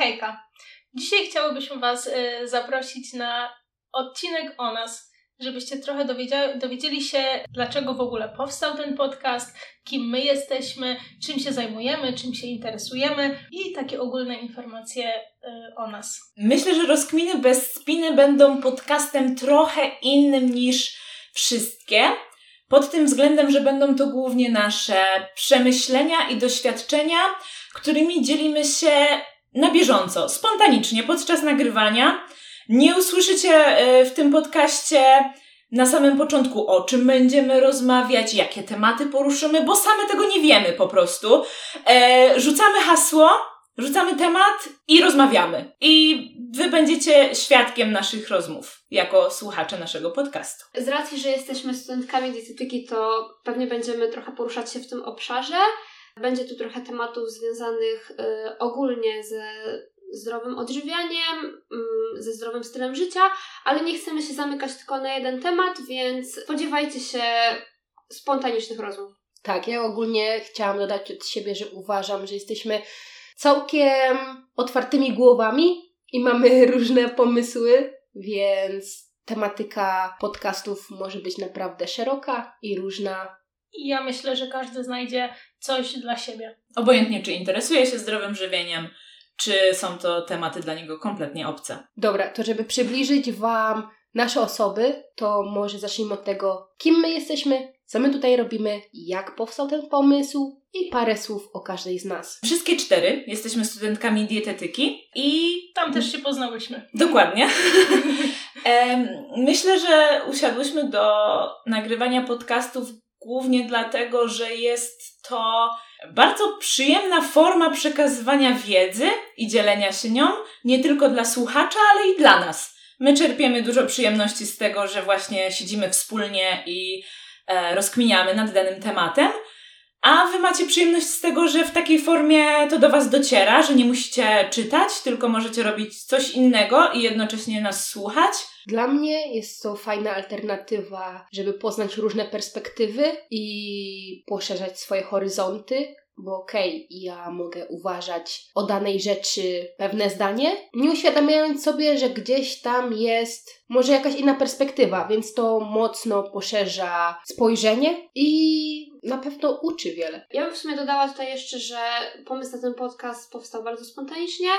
Hejka! Dzisiaj chciałybyśmy Was y, zaprosić na odcinek o nas, żebyście trochę dowiedzieli, się, dlaczego w ogóle powstał ten podcast, kim my jesteśmy, czym się zajmujemy, czym się interesujemy i takie ogólne informacje y, o nas. Myślę, że rozkminy bez spiny będą podcastem trochę innym niż wszystkie. Pod tym względem, że będą to głównie nasze przemyślenia i doświadczenia, którymi dzielimy się na bieżąco, spontanicznie, podczas nagrywania. Nie usłyszycie e, w tym podcaście na samym początku, o czym będziemy rozmawiać, jakie tematy poruszymy, bo same tego nie wiemy po prostu. E, rzucamy hasło, rzucamy temat i rozmawiamy. I wy będziecie świadkiem naszych rozmów, jako słuchacze naszego podcastu. Z racji, że jesteśmy studentkami dietetyki, to pewnie będziemy trochę poruszać się w tym obszarze. Będzie tu trochę tematów związanych y, ogólnie ze zdrowym odżywianiem, y, ze zdrowym stylem życia, ale nie chcemy się zamykać tylko na jeden temat, więc spodziewajcie się spontanicznych rozmów. Tak, ja ogólnie chciałam dodać od siebie, że uważam, że jesteśmy całkiem otwartymi głowami i mamy różne pomysły, więc tematyka podcastów może być naprawdę szeroka i różna. I ja myślę, że każdy znajdzie coś dla siebie. Obojętnie, czy interesuje się zdrowym żywieniem, czy są to tematy dla niego kompletnie obce. Dobra, to żeby przybliżyć Wam nasze osoby, to może zacznijmy od tego, kim my jesteśmy, co my tutaj robimy, jak powstał ten pomysł i parę słów o każdej z nas. Wszystkie cztery jesteśmy studentkami dietetyki i Tam też się poznałyśmy. Dokładnie. Myślę, że usiadłyśmy do nagrywania podcastów głównie dlatego, że jest to bardzo przyjemna forma przekazywania wiedzy i dzielenia się nią, nie tylko dla słuchacza, ale i dla nas. My czerpiemy dużo przyjemności z tego, że właśnie siedzimy wspólnie i e, rozkminiamy nad danym tematem. A wy macie przyjemność z tego, że w takiej formie to do was dociera, że nie musicie czytać, tylko możecie robić coś innego i jednocześnie nas słuchać. Dla mnie jest to fajna alternatywa, żeby poznać różne perspektywy i poszerzać swoje horyzonty. Bo okej, ja mogę uważać o danej rzeczy pewne zdanie, nie uświadamiając sobie, że gdzieś tam jest może jakaś inna perspektywa, więc to mocno poszerza spojrzenie i na pewno uczy wiele. Ja bym w sumie dodała tutaj jeszcze, że pomysł na ten podcast powstał bardzo spontanicznie.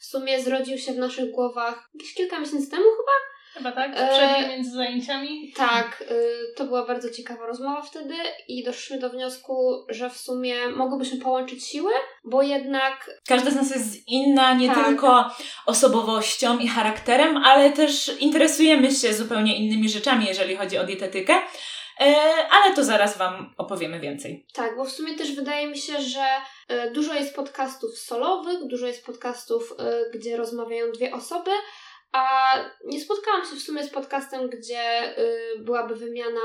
W sumie zrodził się w naszych głowach jakieś kilka miesięcy temu chyba. Chyba tak? W E, przerwie między zajęciami. Tak, y, to była bardzo ciekawa rozmowa wtedy i doszliśmy do wniosku, że w sumie mogłybyśmy połączyć siły, bo jednak Każda z nas jest inna, nie Tak. tylko osobowością i charakterem, ale też interesujemy się zupełnie innymi rzeczami, jeżeli chodzi o dietetykę. E, ale to zaraz Wam opowiemy więcej. Tak, bo w sumie też wydaje mi się, że y, dużo jest podcastów solowych, dużo jest podcastów, gdzie rozmawiają dwie osoby, a nie spotkałam się w sumie z podcastem, gdzie y, byłaby wymiana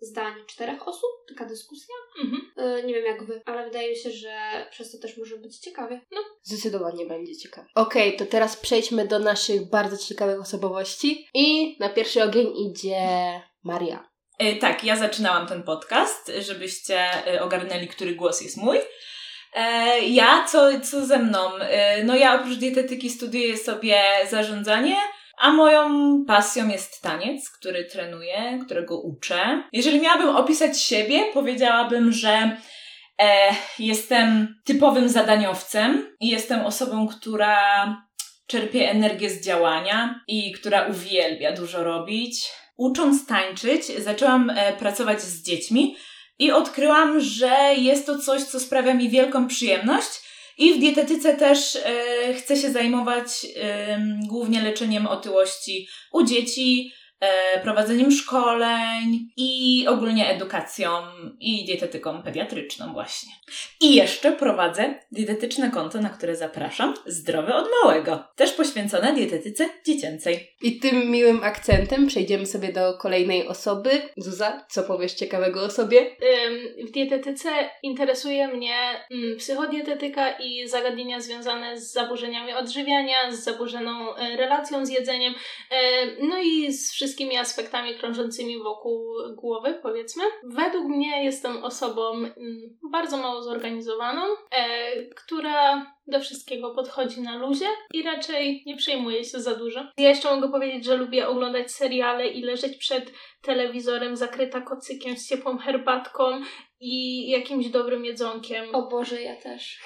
zdań czterech osób, taka dyskusja. Mhm. Y, nie wiem jak wy, ale wydaje mi się, że przez to też może być ciekawie. No, Zdecydowanie będzie ciekawe. Okej, to teraz przejdźmy do naszych bardzo ciekawych osobowości. I na pierwszy ogień idzie Maria. E, tak, ja zaczynałam ten podcast, żebyście e, ogarnęli, który głos jest mój. E, ja, co, co ze mną? E, no ja oprócz dietetyki studiuję sobie zarządzanie, a moją pasją jest taniec, który trenuję, którego uczę. Jeżeli miałabym opisać siebie, powiedziałabym, że e, jestem typowym zadaniowcem i jestem osobą, która czerpie energię z działania i która uwielbia dużo robić. Ucząc tańczyć, zaczęłam e, pracować z dziećmi i odkryłam, że jest to coś, co sprawia mi wielką przyjemność. I w dietetyce też e, chcę się zajmować głównie leczeniem otyłości u dzieci, prowadzeniem szkoleń i ogólnie edukacją i dietetyką pediatryczną właśnie. I jeszcze prowadzę dietetyczne konto, na które zapraszam, Zdrowe od Małego, też poświęcone dietetyce dziecięcej. I tym miłym akcentem przejdziemy sobie do kolejnej osoby. Zuza, co powiesz ciekawego o sobie? Ym, W dietetyce interesuje mnie mm, psychodietetyka i zagadnienia związane z zaburzeniami odżywiania, z zaburzoną e, relacją z jedzeniem, e, no i z wszystkim wszystkimi aspektami krążącymi wokół głowy, powiedzmy. Według mnie jestem osobą mm, bardzo mało zorganizowaną, e, która do wszystkiego podchodzi na luzie i raczej nie przejmuje się za dużo. Ja jeszcze mogę powiedzieć, że lubię oglądać seriale i leżeć przed telewizorem zakryta kocykiem z ciepłą herbatką i jakimś dobrym jedzonkiem. O Boże, ja też.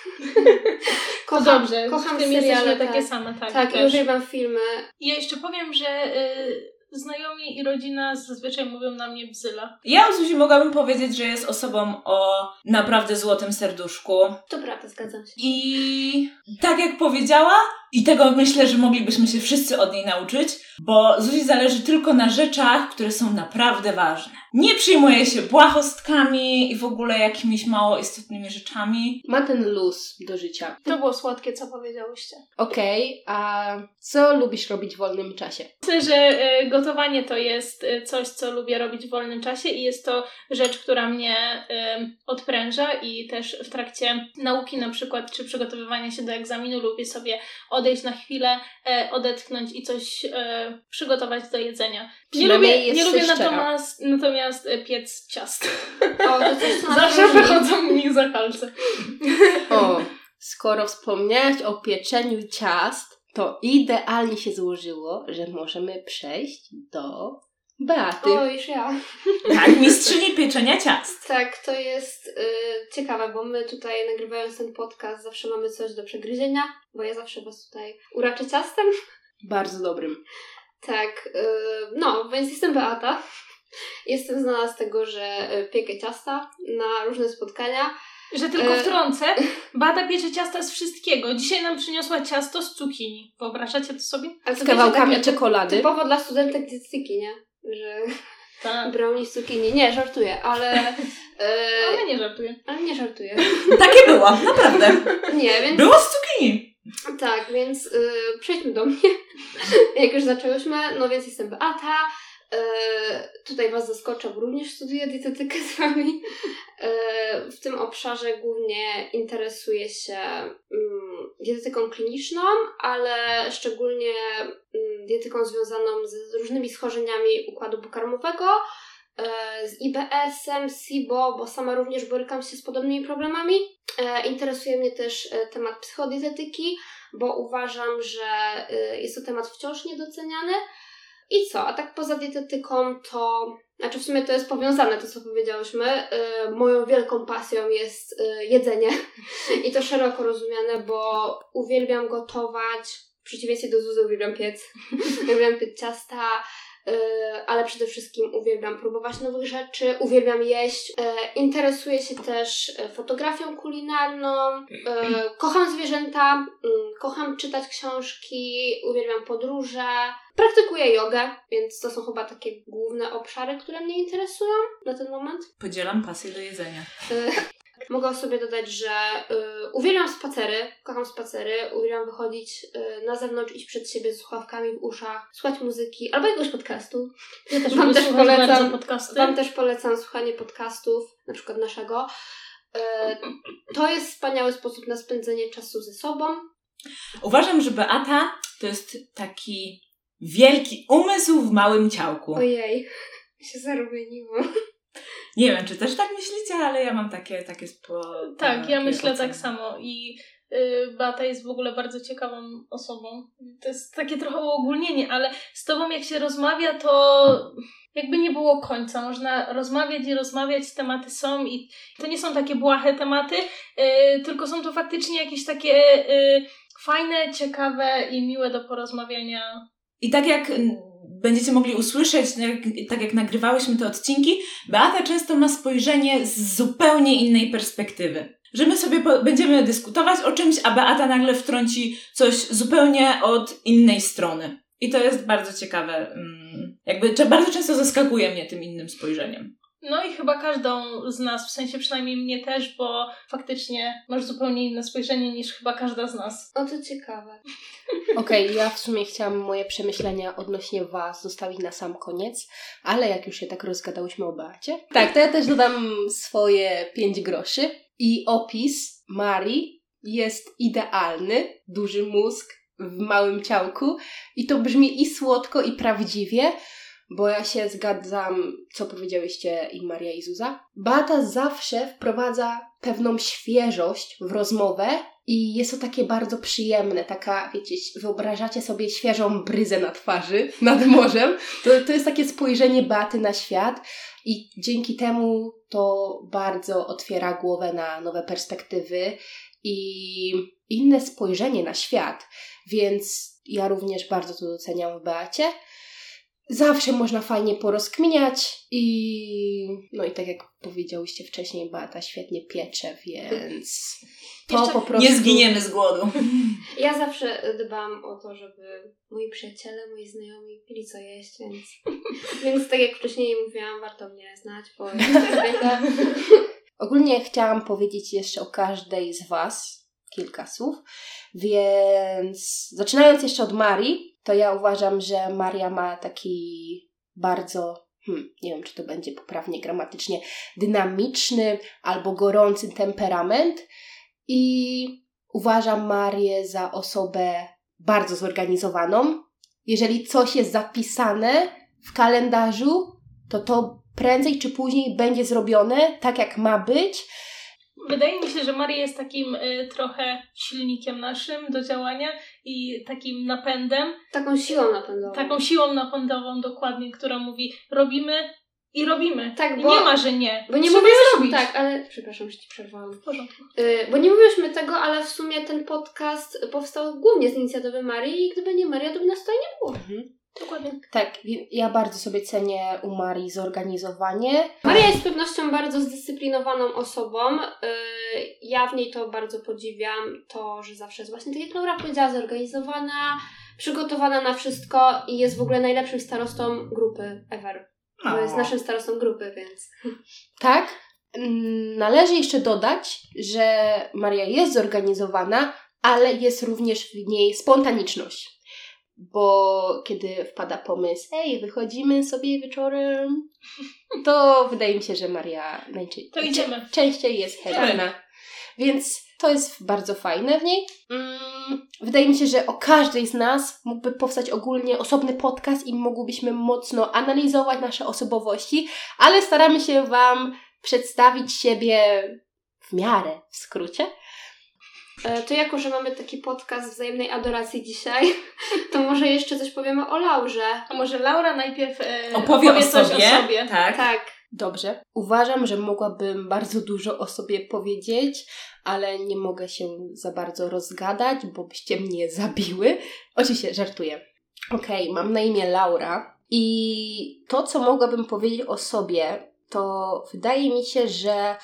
kocham, dobrze, kocham w tym seriale, tak. takie same, tak. Tak, i uwielbiam filmy. I ja jeszcze powiem, że y, znajomi i rodzina zazwyczaj mówią na mnie bzyla. Ja o Zuzi mogłabym powiedzieć, że jest osobą o naprawdę złotym serduszku. To prawda, zgadzam się. I tak jak powiedziała, i tego myślę, że moglibyśmy się wszyscy od niej nauczyć, bo Zuzi zależy tylko na rzeczach, które są naprawdę ważne. Nie przyjmuje się błahostkami i w ogóle jakimiś mało istotnymi rzeczami. Ma ten luz do życia. To było słodkie, co powiedziałyście. Okej, a co lubisz robić w wolnym czasie? Myślę, że y, gotowanie to jest y, coś, co lubię robić w wolnym czasie i jest to rzecz, która mnie y, odpręża i też w trakcie nauki na przykład, czy przygotowywania się do egzaminu lubię sobie odejść na chwilę, e, odetchnąć i coś e, przygotować do jedzenia. Nie Przynajmniej lubię, nie lubię natomiast, natomiast e, piec ciast. O, to coś, Zawsze wychodzą mi za palce. O, skoro wspomniałaś o pieczeniu ciast, to idealnie się złożyło, że możemy przejść do Beaty. O, już ja. Tak, mistrzyni pieczenia ciast. Tak, to jest y, ciekawe, bo my tutaj nagrywając ten podcast zawsze mamy coś do przegryzienia, bo ja zawsze was tutaj uraczę ciastem. Bardzo dobrym. Tak, y, no, więc jestem Beata. Jestem znana z tego, że y, piekę ciasta na różne spotkania. Że tylko E. wtrącę, Bada piecze ciasta z wszystkiego. Dzisiaj nam przyniosła ciasto z cukinii. Wyobrażacie to sobie? Ale Z kawałkami takie czekolady. Typowo dla studentek dietetyki, nie? Że Tak. brownie z cukinii. Nie, żartuję, ale... y, Ale nie żartuję. ale nie żartuję. Takie było, naprawdę. Nie, więc... Było z cukinii. Tak, więc y, przejdźmy do mnie. Jak już zaczęłyśmy, no więc jestem Beata. Y, tutaj Was zaskoczę, bo również studiuję dietetykę z Wami. Y, w tym obszarze głównie interesuję się mm, dietetyką kliniczną, ale szczególnie mm, dietetyką związaną z różnymi schorzeniami układu pokarmowego, z IBS-em, SIBO, bo sama również borykam się z podobnymi problemami. E, Interesuje mnie też e, temat psychodietetyki, bo uważam, że jest to temat wciąż niedoceniany. I co? A tak poza dietetyką to, znaczy w sumie to jest powiązane to, co powiedziałyśmy. Moją wielką pasją jest jedzenie i to szeroko rozumiane, bo uwielbiam gotować. W przeciwieństwie do Zuzy uwielbiam piec. uwielbiam piec ciasta, ale przede wszystkim uwielbiam próbować nowych rzeczy, uwielbiam jeść. E, interesuję się też e, fotografią kulinarną, kocham zwierzęta, kocham czytać książki, uwielbiam podróże. Praktykuję jogę, więc to są chyba takie główne obszary, które mnie interesują na ten moment. Podzielam pasję do jedzenia. Mogę sobie dodać, że y, uwielbiam spacery, kocham spacery, uwielbiam wychodzić y, na zewnątrz, iść przed siebie z słuchawkami w uszach, słuchać muzyki albo jakiegoś podcastu. Ja też Wam też polecam- podcasty. Wam też polecam słuchanie podcastów, na przykład naszego. Y, to jest wspaniały sposób na spędzenie czasu ze sobą. Uważam, że Beata to jest taki wielki umysł w małym ciałku. Ojej, się zarumieniło. Nie wiem, czy też tak myślicie, ale ja mam takie, takie spo... Tak, ja myślę oceny. tak samo i y, Beata jest w ogóle bardzo ciekawą osobą. To jest takie trochę uogólnienie, ale z tobą jak się rozmawia, to jakby nie było końca. Można rozmawiać i rozmawiać, tematy są i to nie są takie błahe tematy, y, tylko są to faktycznie jakieś takie y, fajne, ciekawe i miłe do porozmawiania. I tak jak będziecie mogli usłyszeć, tak jak, tak jak nagrywałyśmy te odcinki, Beata często ma spojrzenie z zupełnie innej perspektywy. Że my sobie będziemy dyskutować o czymś, a Beata nagle wtrąci coś zupełnie od innej strony. I to jest bardzo ciekawe. mm, Jakby bardzo często zaskakuje mnie tym innym spojrzeniem. No i chyba każdą z nas, w sensie przynajmniej mnie też, bo faktycznie masz zupełnie inne spojrzenie niż chyba każda z nas. O, to ciekawe. Okej, ja w sumie chciałam moje przemyślenia odnośnie Was zostawić na sam koniec, ale jak już się tak rozgadałyśmy o Beacie, tak, to ja też dodam swoje pięć groszy. I opis Marii jest idealny, duży mózg w małym ciałku i to brzmi i słodko, i prawdziwie, bo ja się zgadzam, co powiedziałyście i Maria i Zuza. Beata zawsze wprowadza pewną świeżość w rozmowę i jest to takie bardzo przyjemne, taka, wiecie, wyobrażacie sobie świeżą bryzę na twarzy nad morzem. To, to jest takie spojrzenie Beaty na świat i dzięki temu to bardzo otwiera głowę na nowe perspektywy i inne spojrzenie na świat. Więc ja również bardzo to doceniam w Beacie. Zawsze można fajnie porozkminiać i no i tak jak powiedziałyście wcześniej, Beata świetnie piecze, więc to Jeszcze po prostu... Nie zginiemy z głodu. Ja zawsze dbam o to, żeby moi przyjaciele, moi znajomi mieli co jeść, więc, więc tak jak wcześniej mówiłam, warto mnie znać, bo. Ogólnie chciałam powiedzieć jeszcze o każdej z Was kilka słów, więc zaczynając jeszcze od Marii, to ja uważam, że Maria ma taki bardzo, hmm, nie wiem czy to będzie poprawnie gramatycznie, dynamiczny albo gorący temperament i uważam Marię za osobę bardzo zorganizowaną. Jeżeli coś jest zapisane w kalendarzu, to to prędzej czy później będzie zrobione tak, jak ma być. Wydaje mi się, że Maria jest takim y, trochę silnikiem naszym do działania i takim napędem, Taką siłą napędową. taką siłą napędową dokładnie, która mówi robimy i robimy. Tak, I bo- nie ma, że nie. Bo nie Trzeba mówiłyśmy, zrobić. tak, ale przepraszam, że ci przerwałam. W porządku. Yy, bo nie mówiłyśmy tego, ale w sumie ten podcast powstał głównie z inicjatywy Marii i gdyby nie Maria, to by nas tutaj nie było. Dokładnie. Tak, wi- ja bardzo sobie cenię u Marii zorganizowanie. Maria jest z pewnością bardzo zdyscyplinowaną osobą. Yy, ja w niej to bardzo podziwiam. To, że zawsze jest właśnie, tak jak Laura powiedziała, zorganizowana, przygotowana na wszystko i jest w ogóle najlepszym starostą grupy ever. To jest naszym starostą grupy, więc. Tak, należy jeszcze dodać, że Maria jest zorganizowana, ale jest również w niej spontaniczność. Bo kiedy wpada pomysł, ej, wychodzimy sobie wieczorem, to wydaje mi się, że Maria najczęściej To idziemy. częściej jest chętna. Więc to jest bardzo fajne w niej. Mm, wydaje mi się, że o każdej z nas mógłby powstać ogólnie osobny podcast i mogłybyśmy mocno analizować nasze osobowości, ale staramy się Wam przedstawić siebie w miarę, w skrócie. E, To jako, że mamy taki podcast wzajemnej adoracji dzisiaj, to może jeszcze coś powiemy o Laurze. A może Laura najpierw e, Opowie o coś sobie. o sobie. Tak. Tak. Dobrze. Uważam, że mogłabym bardzo dużo o sobie powiedzieć, ale nie mogę się za bardzo rozgadać, bo byście mnie zabiły. Oczywiście, żartuję. Okej, mam na imię Laura i to, co mogłabym powiedzieć o sobie, to wydaje mi się, że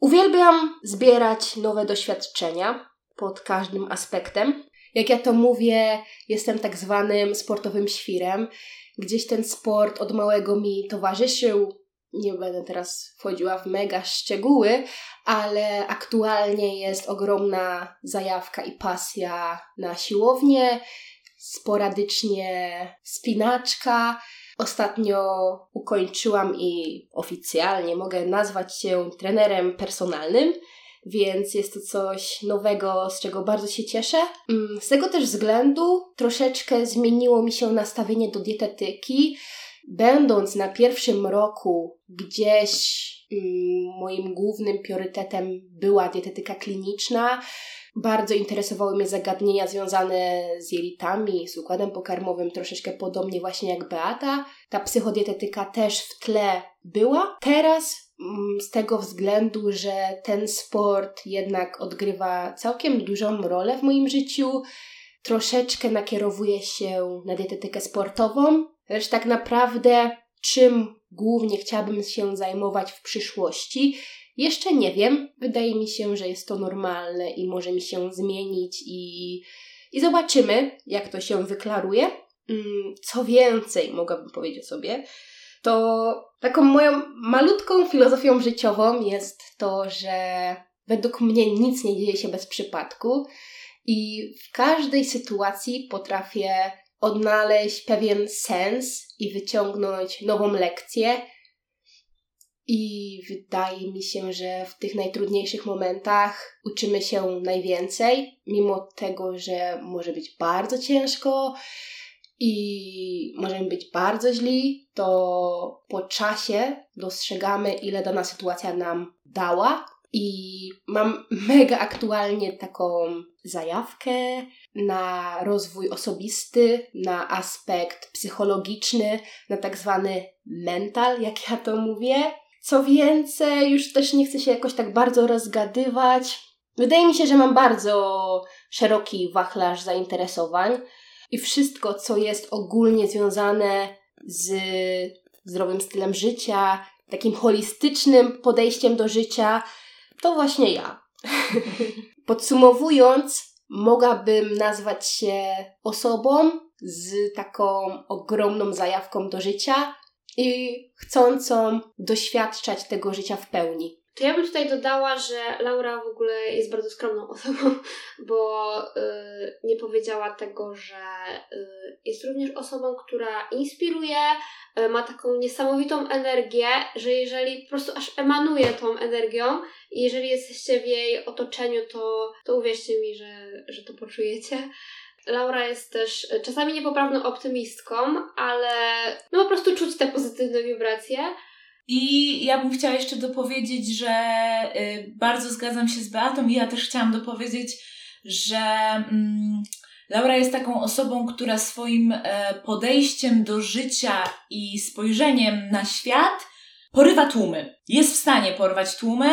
uwielbiam zbierać nowe doświadczenia pod każdym aspektem. Jak ja to mówię, jestem tak zwanym sportowym świrem. Gdzieś ten sport od małego mi towarzyszył. Nie będę teraz wchodziła w mega szczegóły, ale aktualnie jest ogromna zajawka i pasja na siłownię, sporadycznie spinaczka. Ostatnio ukończyłam i oficjalnie mogę nazwać się trenerem personalnym, więc jest to coś nowego, z czego bardzo się cieszę. Mm, Z tego też względu troszeczkę zmieniło mi się nastawienie do dietetyki. Będąc na pierwszym roku, gdzieś mm, moim głównym priorytetem była dietetyka kliniczna. Bardzo interesowały mnie zagadnienia związane z jelitami, z układem pokarmowym, troszeczkę podobnie właśnie jak Beata. Ta psychodietetyka też w tle była. Teraz mm, z tego względu, że ten sport jednak odgrywa całkiem dużą rolę w moim życiu, troszeczkę nakierowuję się na dietetykę sportową, lecz tak naprawdę czym głównie chciałabym się zajmować w przyszłości, jeszcze nie wiem. Wydaje mi się, że jest to normalne i może mi się zmienić i, i zobaczymy, jak to się wyklaruje. Mm, Co więcej, mogłabym powiedzieć sobie, to taką moją malutką filozofią życiową jest to, że według mnie nic nie dzieje się bez przypadku i w każdej sytuacji potrafię odnaleźć pewien sens i wyciągnąć nową lekcję. I wydaje mi się, że w tych najtrudniejszych momentach uczymy się najwięcej, mimo tego, że może być bardzo ciężko. i możemy być bardzo źli, to po czasie dostrzegamy, ile dana sytuacja nam dała. I mam mega aktualnie taką zajawkę na rozwój osobisty, na aspekt psychologiczny, na tak zwany mental, jak ja to mówię. Co więcej, już też nie chcę się jakoś tak bardzo rozgadywać. Wydaje mi się, że mam bardzo szeroki wachlarz zainteresowań i wszystko, co jest ogólnie związane z zdrowym stylem życia, takim holistycznym podejściem do życia, to właśnie ja. Podsumowując, mogłabym nazwać się osobą z taką ogromną zajawką do życia i chcącą doświadczać tego życia w pełni. To ja bym tutaj dodała, że Laura w ogóle jest bardzo skromną osobą, bo y, nie powiedziała tego, że y, jest również osobą, która inspiruje, y, ma taką niesamowitą energię, że jeżeli po prostu aż emanuje tą energią i jeżeli jesteście w jej otoczeniu, to, to uwierzcie mi, że, że to poczujecie. Laura jest też czasami niepoprawną optymistką, ale no po prostu czuć te pozytywne wibracje. I ja bym chciała jeszcze dopowiedzieć, że y, bardzo zgadzam się z Beatą i ja też chciałam dopowiedzieć, że mm, Laura jest taką osobą, która swoim e, podejściem do życia i spojrzeniem na świat porywa tłumy. Jest w stanie porwać tłumy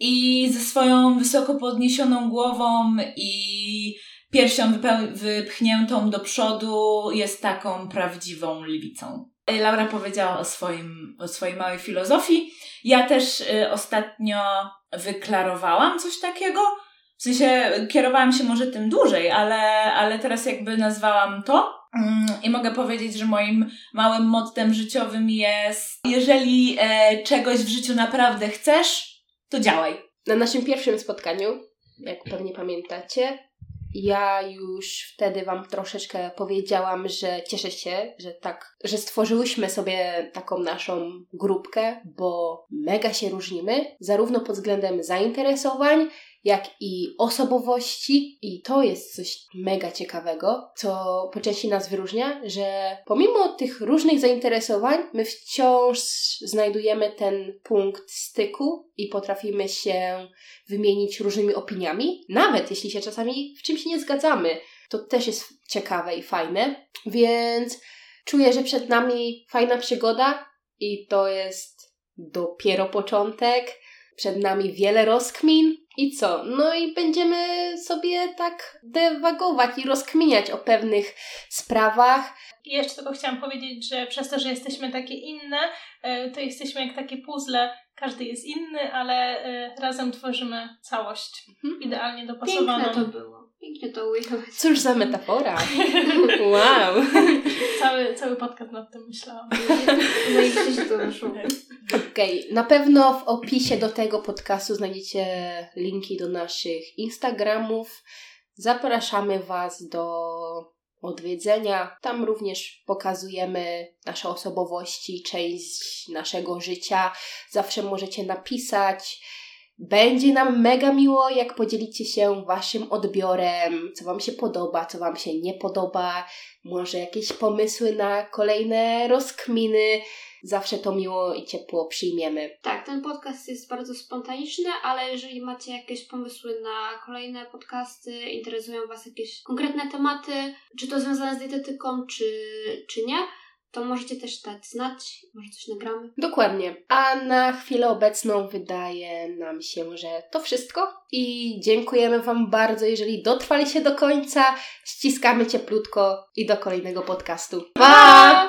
i ze swoją wysoko podniesioną głową i piersią wypchniętą do przodu jest taką prawdziwą lwicą. Laura powiedziała o, swoim, o swojej małej filozofii. Ja też y, ostatnio wyklarowałam coś takiego. W sensie kierowałam się może tym dłużej, ale, ale teraz jakby nazwałam to. Mm, I mogę powiedzieć, że moim małym mottem życiowym jest: jeżeli e, czegoś w życiu naprawdę chcesz, to działaj. Na naszym pierwszym spotkaniu, jak pewnie pamiętacie, ja już wtedy Wam troszeczkę powiedziałam, że cieszę się, że tak, że stworzyłyśmy sobie taką naszą grupkę, bo mega się różnimy, zarówno pod względem zainteresowań, jak i osobowości, i to jest coś mega ciekawego, co po części nas wyróżnia, że pomimo tych różnych zainteresowań, my wciąż znajdujemy ten punkt styku i potrafimy się wymienić różnymi opiniami, nawet jeśli się czasami w czymś nie zgadzamy. To też jest ciekawe i fajne, więc czuję, że przed nami fajna przygoda i to jest dopiero początek. Przed nami wiele rozkmin, i co? No i będziemy sobie tak dewagować i rozkminiać o pewnych sprawach. I jeszcze tylko chciałam powiedzieć, że przez to, że jesteśmy takie inne, e, to jesteśmy jak takie puzzle. Każdy jest inny, ale e, razem tworzymy całość mhm. idealnie dopasowaną. Piękne to było. Pięknie to ujęłaś. Cóż za metafora. wow. cały, cały podcast nad tym myślałam. Zajebiście to wyszło. Okej, okay. na pewno w opisie do tego podcastu znajdziecie linki do naszych Instagramów. Zapraszamy Was do odwiedzenia. Tam również pokazujemy nasze osobowości, część naszego życia. Zawsze możecie napisać będzie nam mega miło, jak podzielicie się Waszym odbiorem, co Wam się podoba, co Wam się nie podoba, może jakieś pomysły na kolejne rozkminy. Zawsze to miło i ciepło przyjmiemy. Tak, ten podcast jest bardzo spontaniczny, ale jeżeli macie jakieś pomysły na kolejne podcasty, interesują Was jakieś konkretne tematy, czy to związane z dietetyką, czy, czy nie, to możecie też dać znać, może coś nagramy. Dokładnie. A na chwilę obecną wydaje nam się, że to wszystko. I dziękujemy Wam bardzo, jeżeli dotrwaliście do końca. Ściskamy cieplutko i do kolejnego podcastu. Pa!